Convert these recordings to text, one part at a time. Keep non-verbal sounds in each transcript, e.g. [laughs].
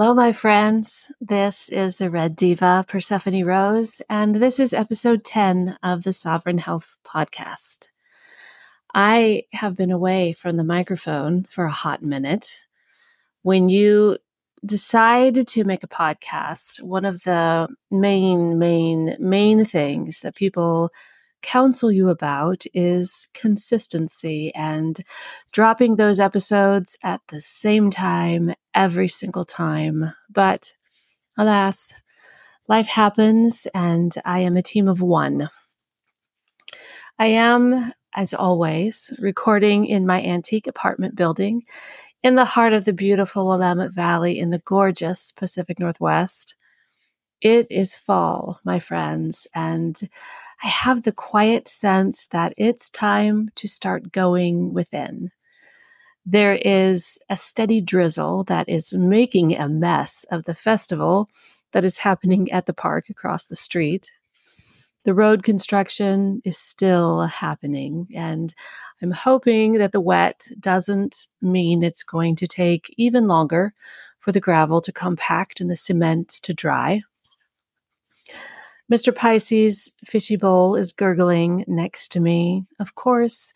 Hello, my friends. This is the Red Diva, Persephone Rose, and this is episode 10 of the Sovereign Health Podcast. I have been away from the microphone for a hot minute. When you decide to make a podcast, one of the main, main, main things that people counsel you about is consistency and dropping those episodes at the same time every single time. But alas, life happens and I am a team of one. I am, as always, recording in my antique apartment building in the heart of the beautiful Willamette Valley in the gorgeous Pacific Northwest. It is fall, my friends, and I have the quiet sense that it's time to start going within. There is a steady drizzle that is making a mess of the festival that is happening at the park across the street. The road construction is still happening, and I'm hoping that the wet doesn't mean it's going to take even longer for the gravel to compact and the cement to dry. Mr. Pisces' fishy bowl is gurgling next to me. Of course,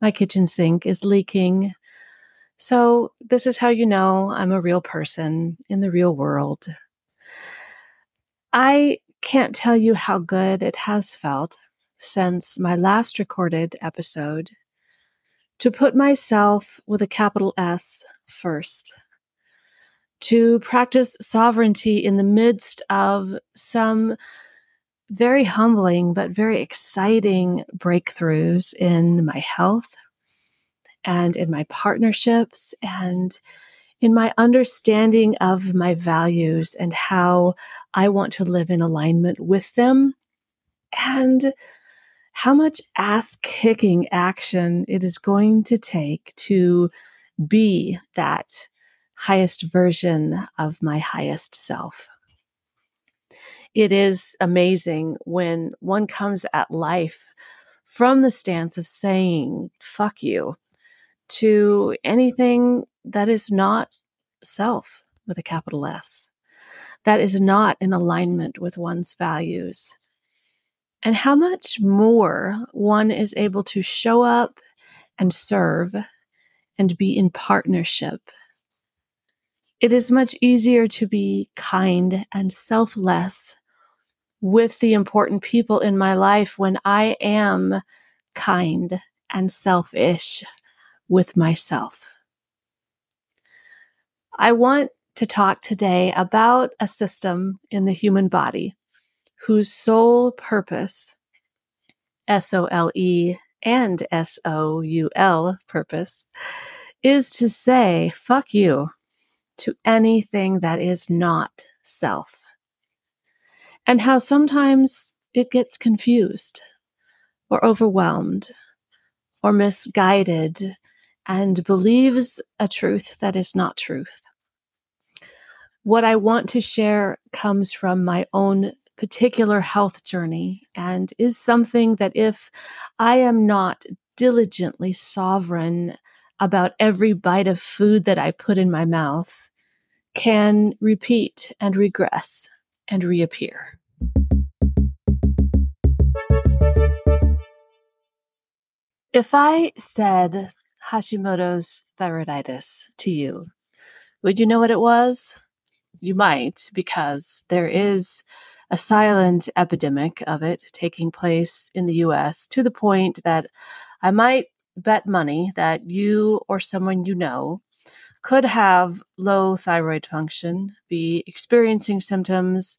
my kitchen sink is leaking. So, this is how you know I'm a real person in the real world. I can't tell you how good it has felt since my last recorded episode to put myself with a capital S first, to practice sovereignty in the midst of some very humbling but very exciting breakthroughs in my health and in my partnerships and in my understanding of my values and how I want to live in alignment with them and how much ass kicking action it is going to take to be that highest version of my highest self it is amazing when one comes at life from the stance of saying, fuck you, to anything that is not self with a capital S, that is not in alignment with one's values. And how much more one is able to show up and serve and be in partnership. It is much easier to be kind and selfless with the important people in my life when I am kind and selfish with myself. I want to talk today about a system in the human body whose sole purpose, S O L E and S O U L purpose, is to say, fuck you to anything that is not self and how sometimes it gets confused or overwhelmed or misguided and believes a truth that is not truth. What I want to share comes from my own particular health journey and is something that if I am not diligently sovereign about every bite of food that I put in my mouth, can repeat and regress and reappear. If I said Hashimoto's thyroiditis to you, would you know what it was? You might, because there is a silent epidemic of it taking place in the US to the point that I might bet money that you or someone you know could have low thyroid function, be experiencing symptoms,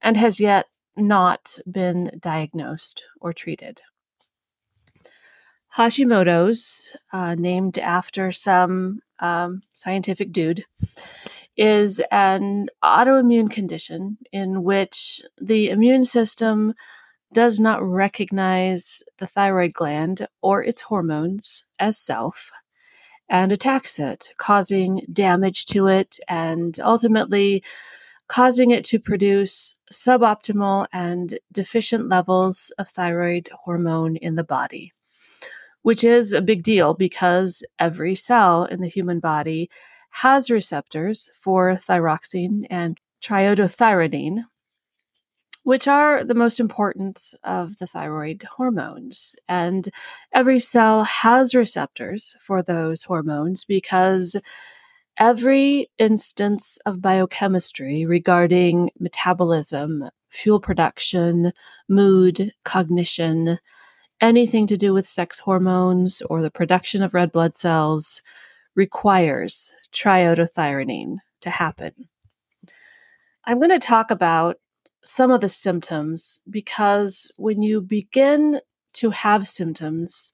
and has yet not been diagnosed or treated. Hashimoto's, uh, named after some um, scientific dude, is an autoimmune condition in which the immune system does not recognize the thyroid gland or its hormones as self and attacks it, causing damage to it and ultimately causing it to produce suboptimal and deficient levels of thyroid hormone in the body, which is a big deal because every cell in the human body has receptors for thyroxine and triiodothyronine, which are the most important of the thyroid hormones. And every cell has receptors for those hormones because every instance of biochemistry regarding metabolism, fuel production, mood, cognition, anything to do with sex hormones or the production of red blood cells requires triiodothyronine to happen. I'm going to talk about some of the symptoms because when you begin to have symptoms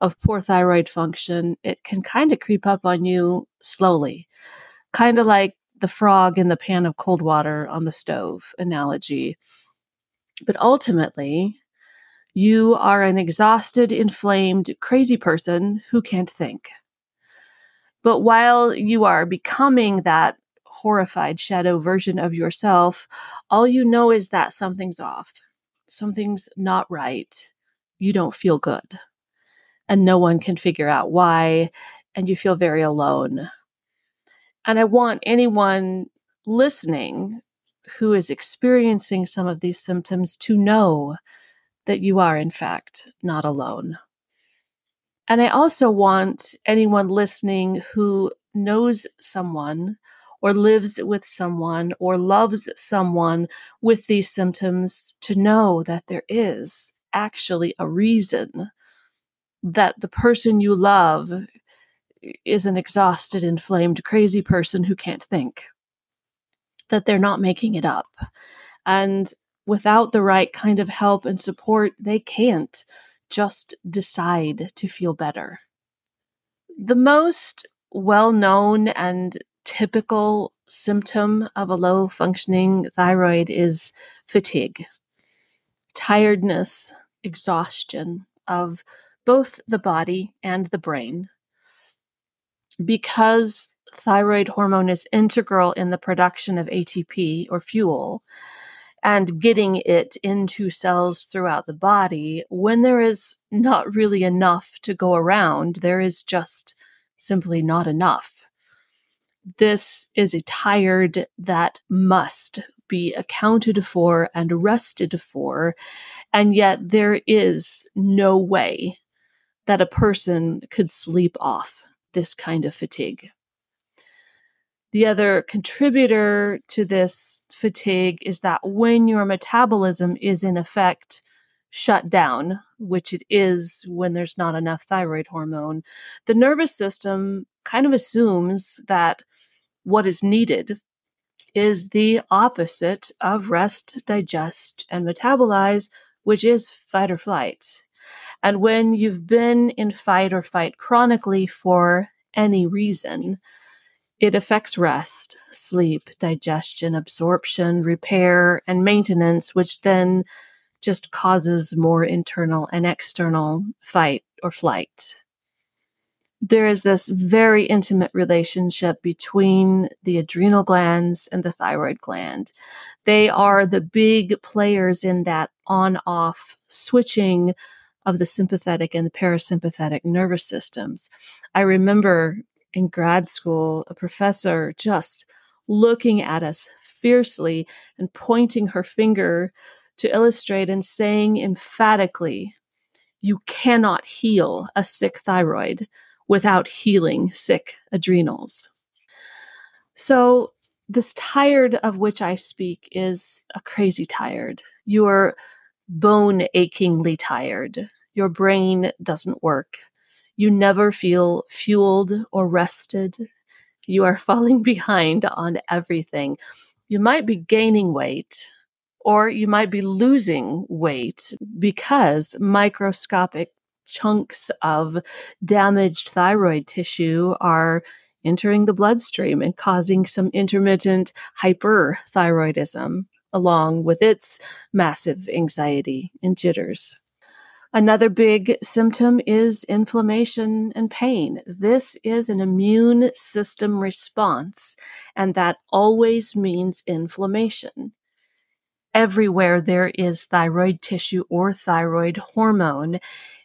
of poor thyroid function, it can kind of creep up on you slowly, kind of like the frog in the pan of cold water on the stove analogy. But ultimately, you are an exhausted, inflamed, crazy person who can't think. But while you are becoming that horrified shadow version of yourself, all you know is that something's off. Something's not right. You don't feel good. And no one can figure out why. And you feel very alone. And I want anyone listening who is experiencing some of these symptoms to know that you are, in fact, not alone. And I also want anyone listening who knows someone or lives with someone or loves someone with these symptoms to know that there is actually a reason that the person you love is an exhausted, inflamed, crazy person who can't think, that they're not making it up. And without the right kind of help and support, they can't just decide to feel better. The most well known and typical symptom of a low functioning thyroid is fatigue, tiredness, exhaustion of both the body and the brain. Because thyroid hormone is integral in the production of ATP or fuel and getting it into cells throughout the body, when there is not really enough to go around, there is just simply not enough this is a tired that must be accounted for and rested for. And yet, there is no way that a person could sleep off this kind of fatigue. The other contributor to this fatigue is that when your metabolism is in effect shut down, which it is when there's not enough thyroid hormone, the nervous system kind of assumes that what is needed is the opposite of rest, digest, and metabolize, which is fight or flight. And when you've been in fight or fight chronically for any reason, it affects rest, sleep, digestion, absorption, repair, and maintenance, which then just causes more internal and external fight or flight there is this very intimate relationship between the adrenal glands and the thyroid gland. They mm-hmm. are the big players in that on off switching of the sympathetic and the parasympathetic nervous systems. I remember in grad school, a professor just looking at us fiercely and pointing her finger to illustrate and saying emphatically, You cannot heal a sick thyroid without healing sick adrenals. So, this tired of which I speak is a crazy tired. You're bone achingly tired. Your brain doesn't work. You never feel fueled or rested. You are [laughs] falling behind on everything. You might be gaining weight, or you might be losing weight because microscopic chunks of damaged thyroid tissue are entering the bloodstream and causing some intermittent hyperthyroidism, along with its massive anxiety and jitters. Another big symptom is inflammation and pain. This is an immune system response, and that always means inflammation. Everywhere there is thyroid tissue or thyroid hormone,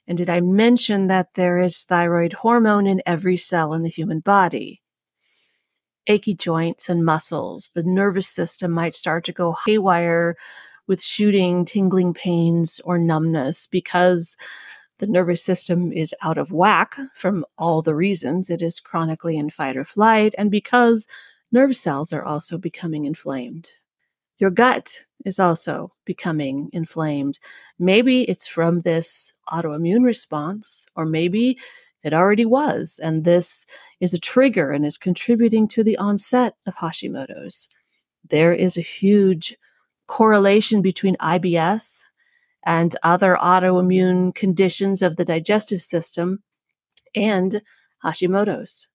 and did I mention that there is thyroid hormone in every cell in the human body? achy joints and muscles. The nervous system might start to go haywire with shooting, tingling pains, or numbness because the nervous system is out of whack from all the reasons it is chronically in fight or flight, and because nerve cells are also becoming inflamed. Your gut is also becoming inflamed. Maybe it's from this autoimmune response, or maybe it already was, and this is a trigger and is contributing to the onset of Hashimoto's. There is a huge correlation between IBS and other autoimmune conditions of the digestive system and Hashimoto's.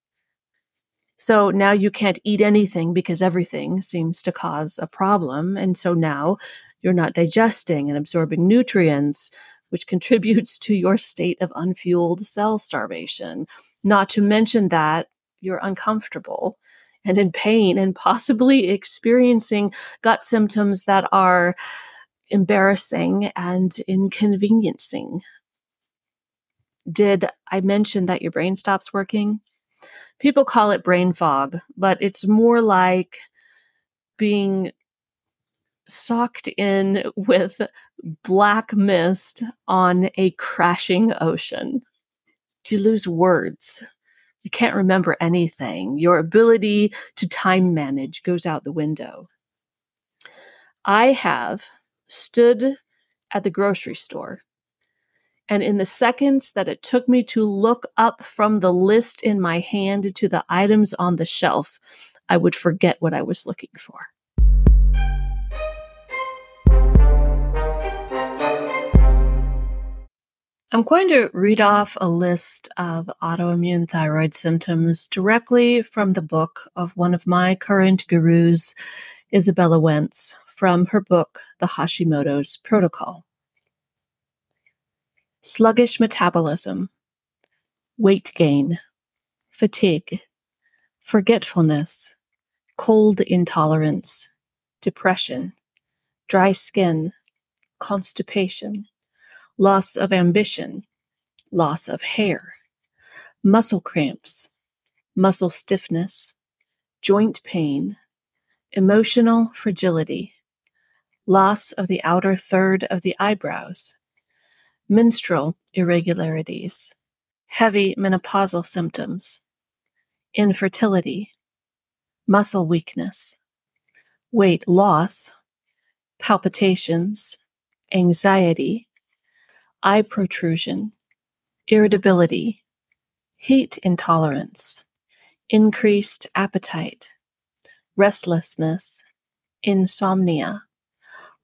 So now you can't eat anything because everything seems to cause a problem. And so now you're not digesting and absorbing nutrients, which contributes to your state of unfueled cell starvation. Not to mention that you're uncomfortable and in pain and possibly experiencing gut symptoms that are embarrassing and inconveniencing. Did I mention that your brain stops working? people call it brain fog, but it's more like being socked in with black mist on a crashing ocean. You lose words. You can't remember anything. Your ability to time manage goes out the window. I have stood at the grocery store and in the seconds that it took me to look up from the list in my hand to the items on the shelf, I would forget what I was looking for. I'm going to read off a list of autoimmune thyroid symptoms directly from the book of one of my current gurus, Izabella Wentz, from her book, The Hashimoto's Protocol. Sluggish metabolism, weight gain, fatigue, forgetfulness, cold intolerance, depression, dry skin, constipation, loss of ambition, loss of hair, muscle cramps, muscle stiffness, joint pain, emotional fragility, loss of the outer third of the eyebrows, menstrual irregularities, heavy menopausal symptoms, infertility, muscle weakness, weight loss, palpitations, anxiety, eye protrusion, irritability, heat intolerance, increased appetite, restlessness, insomnia,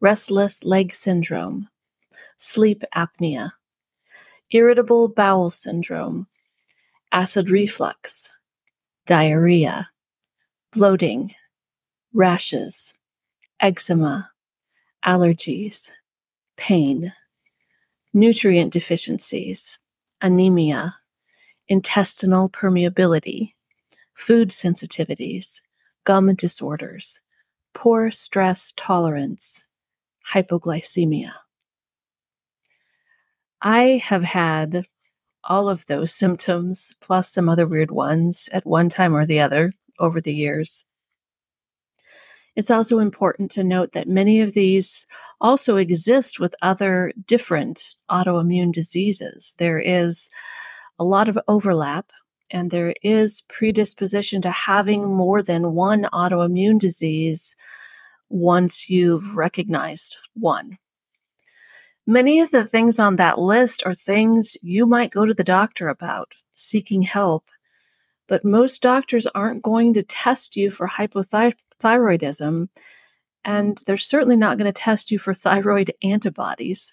restless leg syndrome, sleep apnea, irritable bowel syndrome, acid reflux, diarrhea, bloating, rashes, eczema, allergies, pain, nutrient deficiencies, anemia, intestinal permeability, food sensitivities, gum disorders, poor stress tolerance, hypoglycemia. I have had all of those symptoms, plus some other weird ones, at one time or the other over the years. It's also important to note that many of these also exist with other different autoimmune diseases. There is a lot of overlap, and there is predisposition to having more than one autoimmune disease once you've recognized one. Many of the things on that list are things you might go to the doctor about, seeking help. But most doctors aren't going to test you for hypothyroidism, and mm. they're certainly not going to test you for thyroid [laughs] antibodies.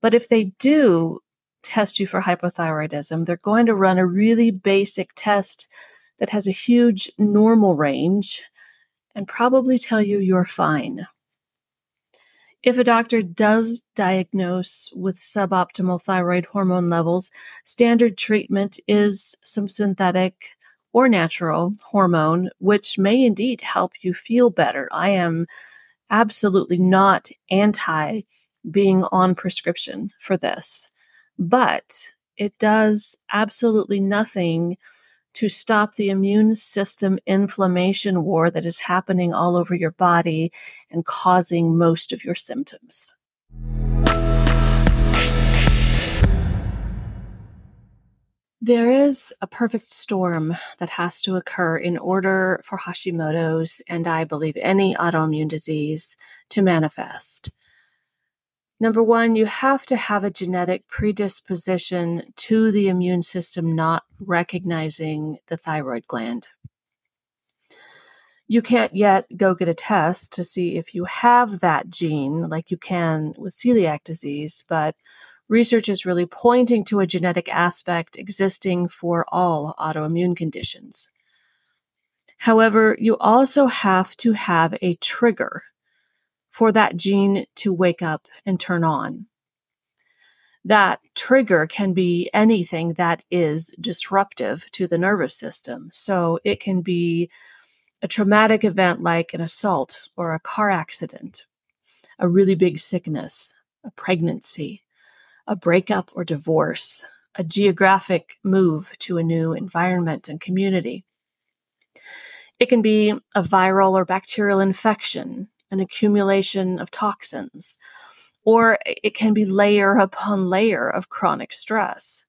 But if they do test you for hypothyroidism, they're going to run a really basic test that has a huge normal range and probably tell you you're fine. If a doctor does diagnose with suboptimal thyroid hormone levels, standard treatment is some synthetic or natural hormone, which may indeed help you feel better. I am absolutely not anti being on prescription for this, but it does absolutely nothing to stop the immune system inflammation war that is happening all over your body and causing most of your symptoms. There is a perfect storm that has to occur in order for Hashimoto's and I believe any autoimmune disease to manifest. Number one, you have to have a genetic predisposition to the immune system not recognizing the thyroid gland. You can't yet go get a test to see if you have that gene like you can with celiac disease, but research is really pointing to a genetic aspect existing for all autoimmune conditions. However, you also have to have a trigger for that gene to wake up and turn on. That trigger can be anything that is disruptive to the nervous system. So it can be a traumatic event like an assault or a car accident, a really big sickness, a pregnancy, a breakup or divorce, a geographic move to a new environment and community. It can be a viral or bacterial infection, an accumulation of toxins, or it can be layer upon layer of chronic stress.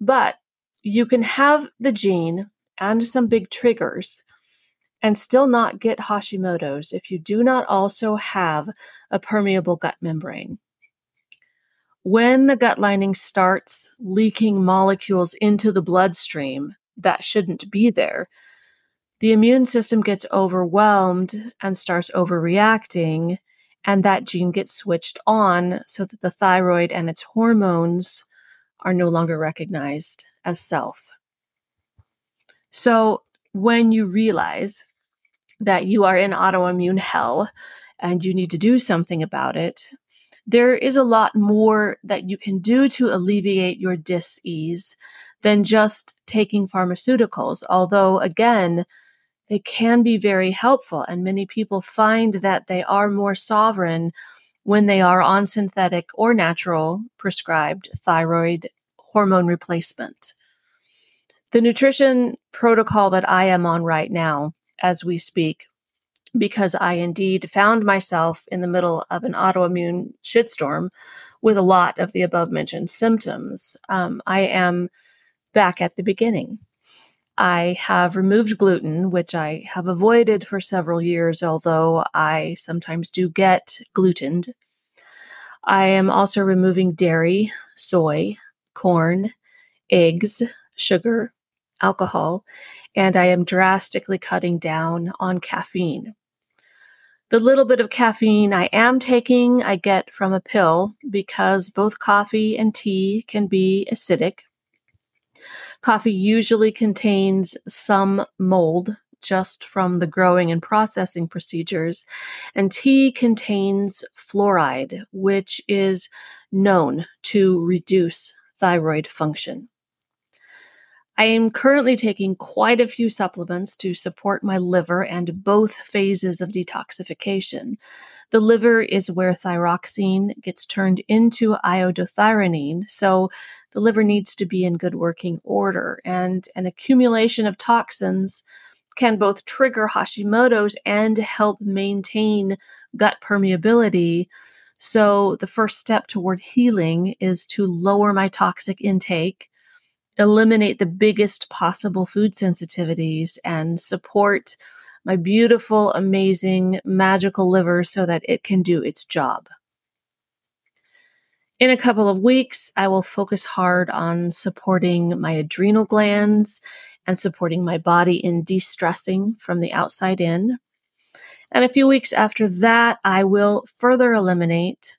But you can have the gene and some big triggers and still not get Hashimoto's if you do not also have a permeable gut membrane when the gut lining starts leaking molecules into the bloodstream that shouldn't be there, the immune system gets overwhelmed and starts overreacting, and that gene gets switched on so that the thyroid and its hormones are no longer recognized as self. So, when you realize that you are in autoimmune hell and you need to do something about it, there is a lot more that you can do to alleviate your dis-ease than just taking pharmaceuticals although again they can be very helpful and many people find that they are more sovereign when they are on synthetic or natural prescribed thyroid hormone replacement. The nutrition protocol that I am on right now as we speak because I indeed found myself in the middle of an autoimmune shitstorm with a lot of the above mentioned symptoms. Um, I am back at the beginning. I have removed gluten, which I have avoided for several years, although I sometimes do get glutened. I am also removing dairy, soy, corn, eggs, sugar, alcohol, and I am drastically cutting down on caffeine. The little bit of caffeine I am taking, I get from a pill because both coffee and tea can be acidic. Coffee usually contains some mold just from the growing and processing procedures, and tea contains fluoride, which is known to reduce thyroid function. I am currently taking quite a few supplements to support my liver and both phases of detoxification. The liver is where thyroxine gets turned into iodothyronine, so the liver needs to be in good working order, and an accumulation of toxins can both trigger Hashimoto's and help maintain gut permeability. So, the first step toward healing is to lower my toxic intake eliminate the biggest possible food sensitivities and support my beautiful, amazing, magical liver so that it can do its job. In a couple of weeks, I will focus hard on supporting my adrenal glands and supporting my body in de stressing from the outside in. And a few weeks after that, I will further eliminate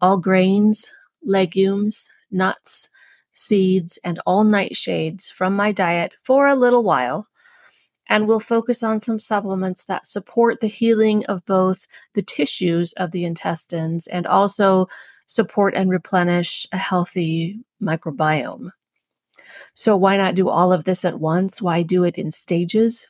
all grains, legumes, nuts, seeds, and all nightshades from my diet for a little while, and we'll focus on some supplements that support the healing of both the tissues of the intestines and also support and replenish a healthy microbiome. So, why not do all of this at once? Why do it in stages?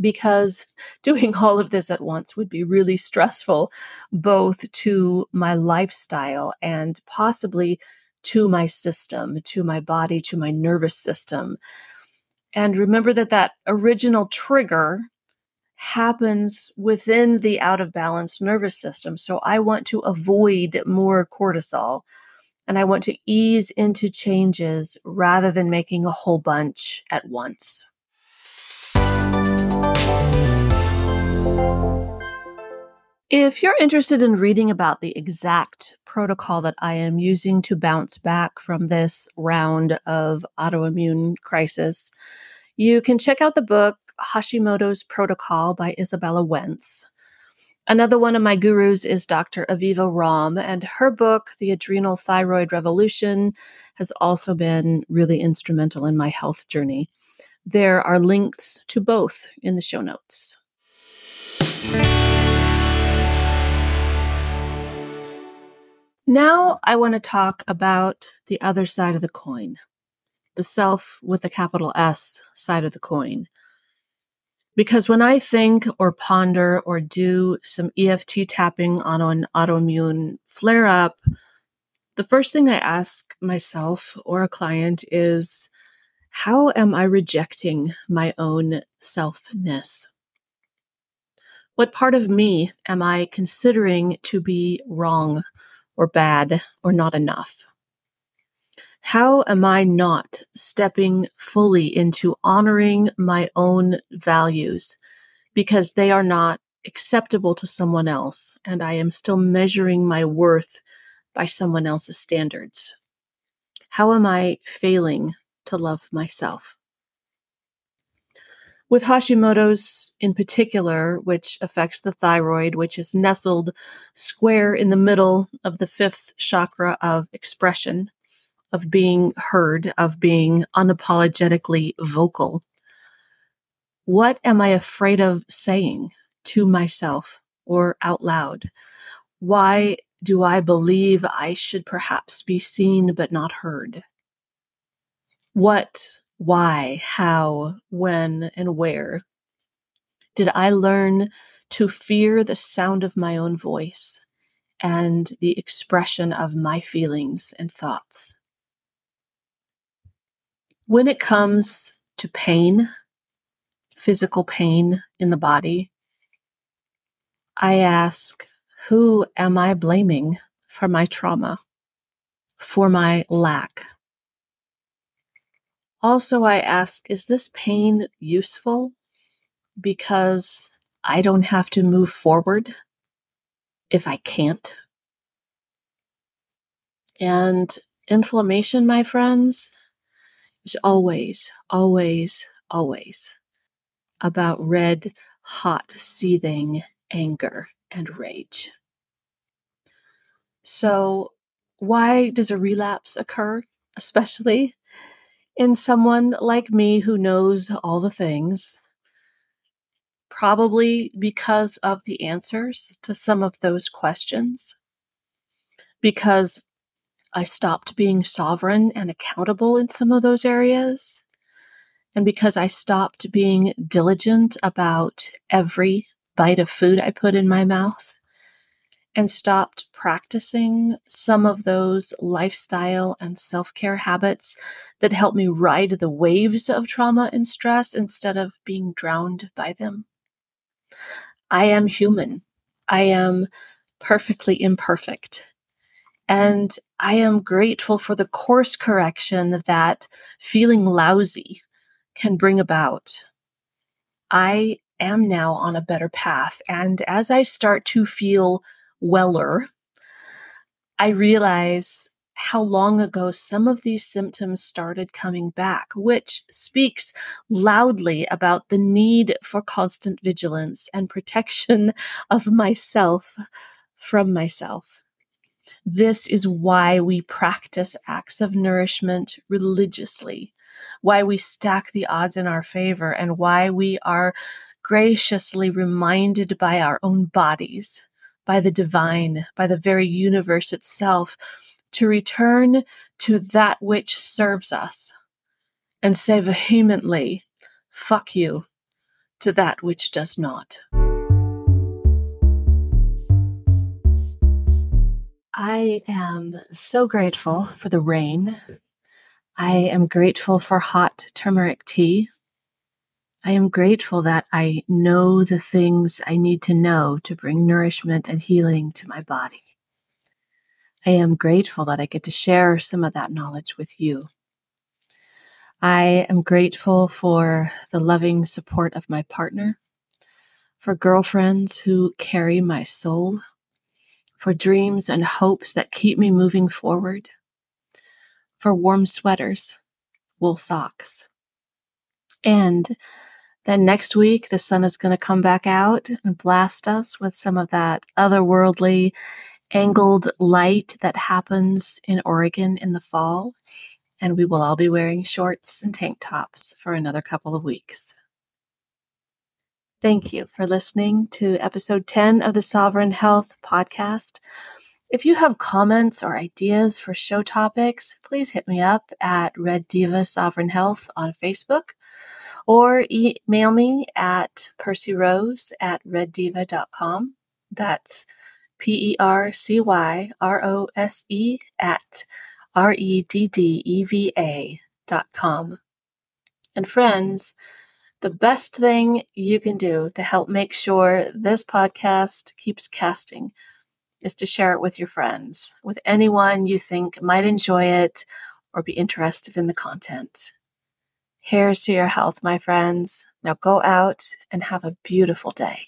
Because [laughs] doing all of this at once would be really stressful, both to my lifestyle and possibly to my system, to my body, to my nervous system. And remember that that original trigger happens within the out of balance nervous system. So I want to avoid more cortisol and I want to ease into changes rather than making a whole bunch at once. If you're interested in reading about the exact protocol that I am using to bounce back from this round of autoimmune crisis, you can check out the book Hashimoto's Protocol by Izabella Wentz. Another one of my gurus is Dr. Aviva Romm, and her book, The Adrenal Thyroid Revolution, has also been really instrumental in my health journey. There are links to both in the show notes. Now, I want to talk about the other side of the coin, the self with a capital S side of the coin. Because when I think or ponder or do some EFT tapping on an autoimmune flare up, the first thing I ask myself or a client is how am I rejecting my own selfness? What part of me am I considering to be wrong or bad or not enough? How am I not stepping fully into honoring my own values because they are not acceptable to someone else and I am still measuring my worth by someone else's standards? How am I failing to love myself? With Hashimoto's in particular, which affects the thyroid, which is nestled square in the middle of the fifth chakra of expression, of being heard, of being unapologetically vocal. What am I afraid of saying to myself or out loud? Why do I believe I should perhaps be seen but not heard? What, why, how, when, and where did I learn to fear the sound of my own voice and the expression of my feelings and thoughts? When it comes to pain, physical pain in the body, I ask, who am I blaming for my trauma, for my lack? Also, I ask, is this pain useful because I don't have to move forward if I can't? And inflammation, my friends, is always, always, always about red, hot, seething anger and rage. So, why does a relapse occur, especially in someone like me who knows all the things? Probably because of the answers to some of those questions. Because I stopped being sovereign and accountable in some of those areas. And because I stopped being diligent about every bite of food I put in my mouth and stopped practicing some of those lifestyle and self care habits that help me ride the waves of trauma and stress instead of being drowned by them. I am human. I am perfectly imperfect. And I am grateful for the course correction that feeling lousy can bring about. I am now on a better path. And as I start to feel weller, I realize how long ago some of these symptoms started coming back, which speaks loudly about the need for constant vigilance and protection [laughs] of myself from myself. This is why we practice acts of nourishment religiously, why we stack the odds in our favor, and why we are graciously reminded by our own bodies, by the divine, by the very universe itself, to return to that which serves us and say vehemently, fuck you, to that which does not. I am so grateful for the rain. I am grateful for hot turmeric tea I am grateful that I know the things I need to know to bring nourishment and healing to my body. I am grateful that I get to share some of that knowledge with you. I am grateful for the loving support of my partner, for girlfriends who carry my soul, for dreams and hopes that keep me moving forward, for warm sweaters, wool socks, and then next week, the sun is going to come back out and blast us with some of that otherworldly angled light that happens in Oregon in the fall. And we will all be wearing shorts and tank tops for another couple of weeks. Thank you for listening to episode 10 of the Sovereign Health Podcast. If you have comments or ideas for show topics, please hit me up at Red Diva Sovereign Health on Facebook or email me at percyrose at reddiva.com. That's P E R C Y R O S E at R E D D E V A dot com. And friends, the best thing you can do to help make sure this podcast keeps casting is to share it with your friends, with anyone you think might enjoy it or be interested in the content. Here's to your health, my friends. Now go out and have a beautiful day.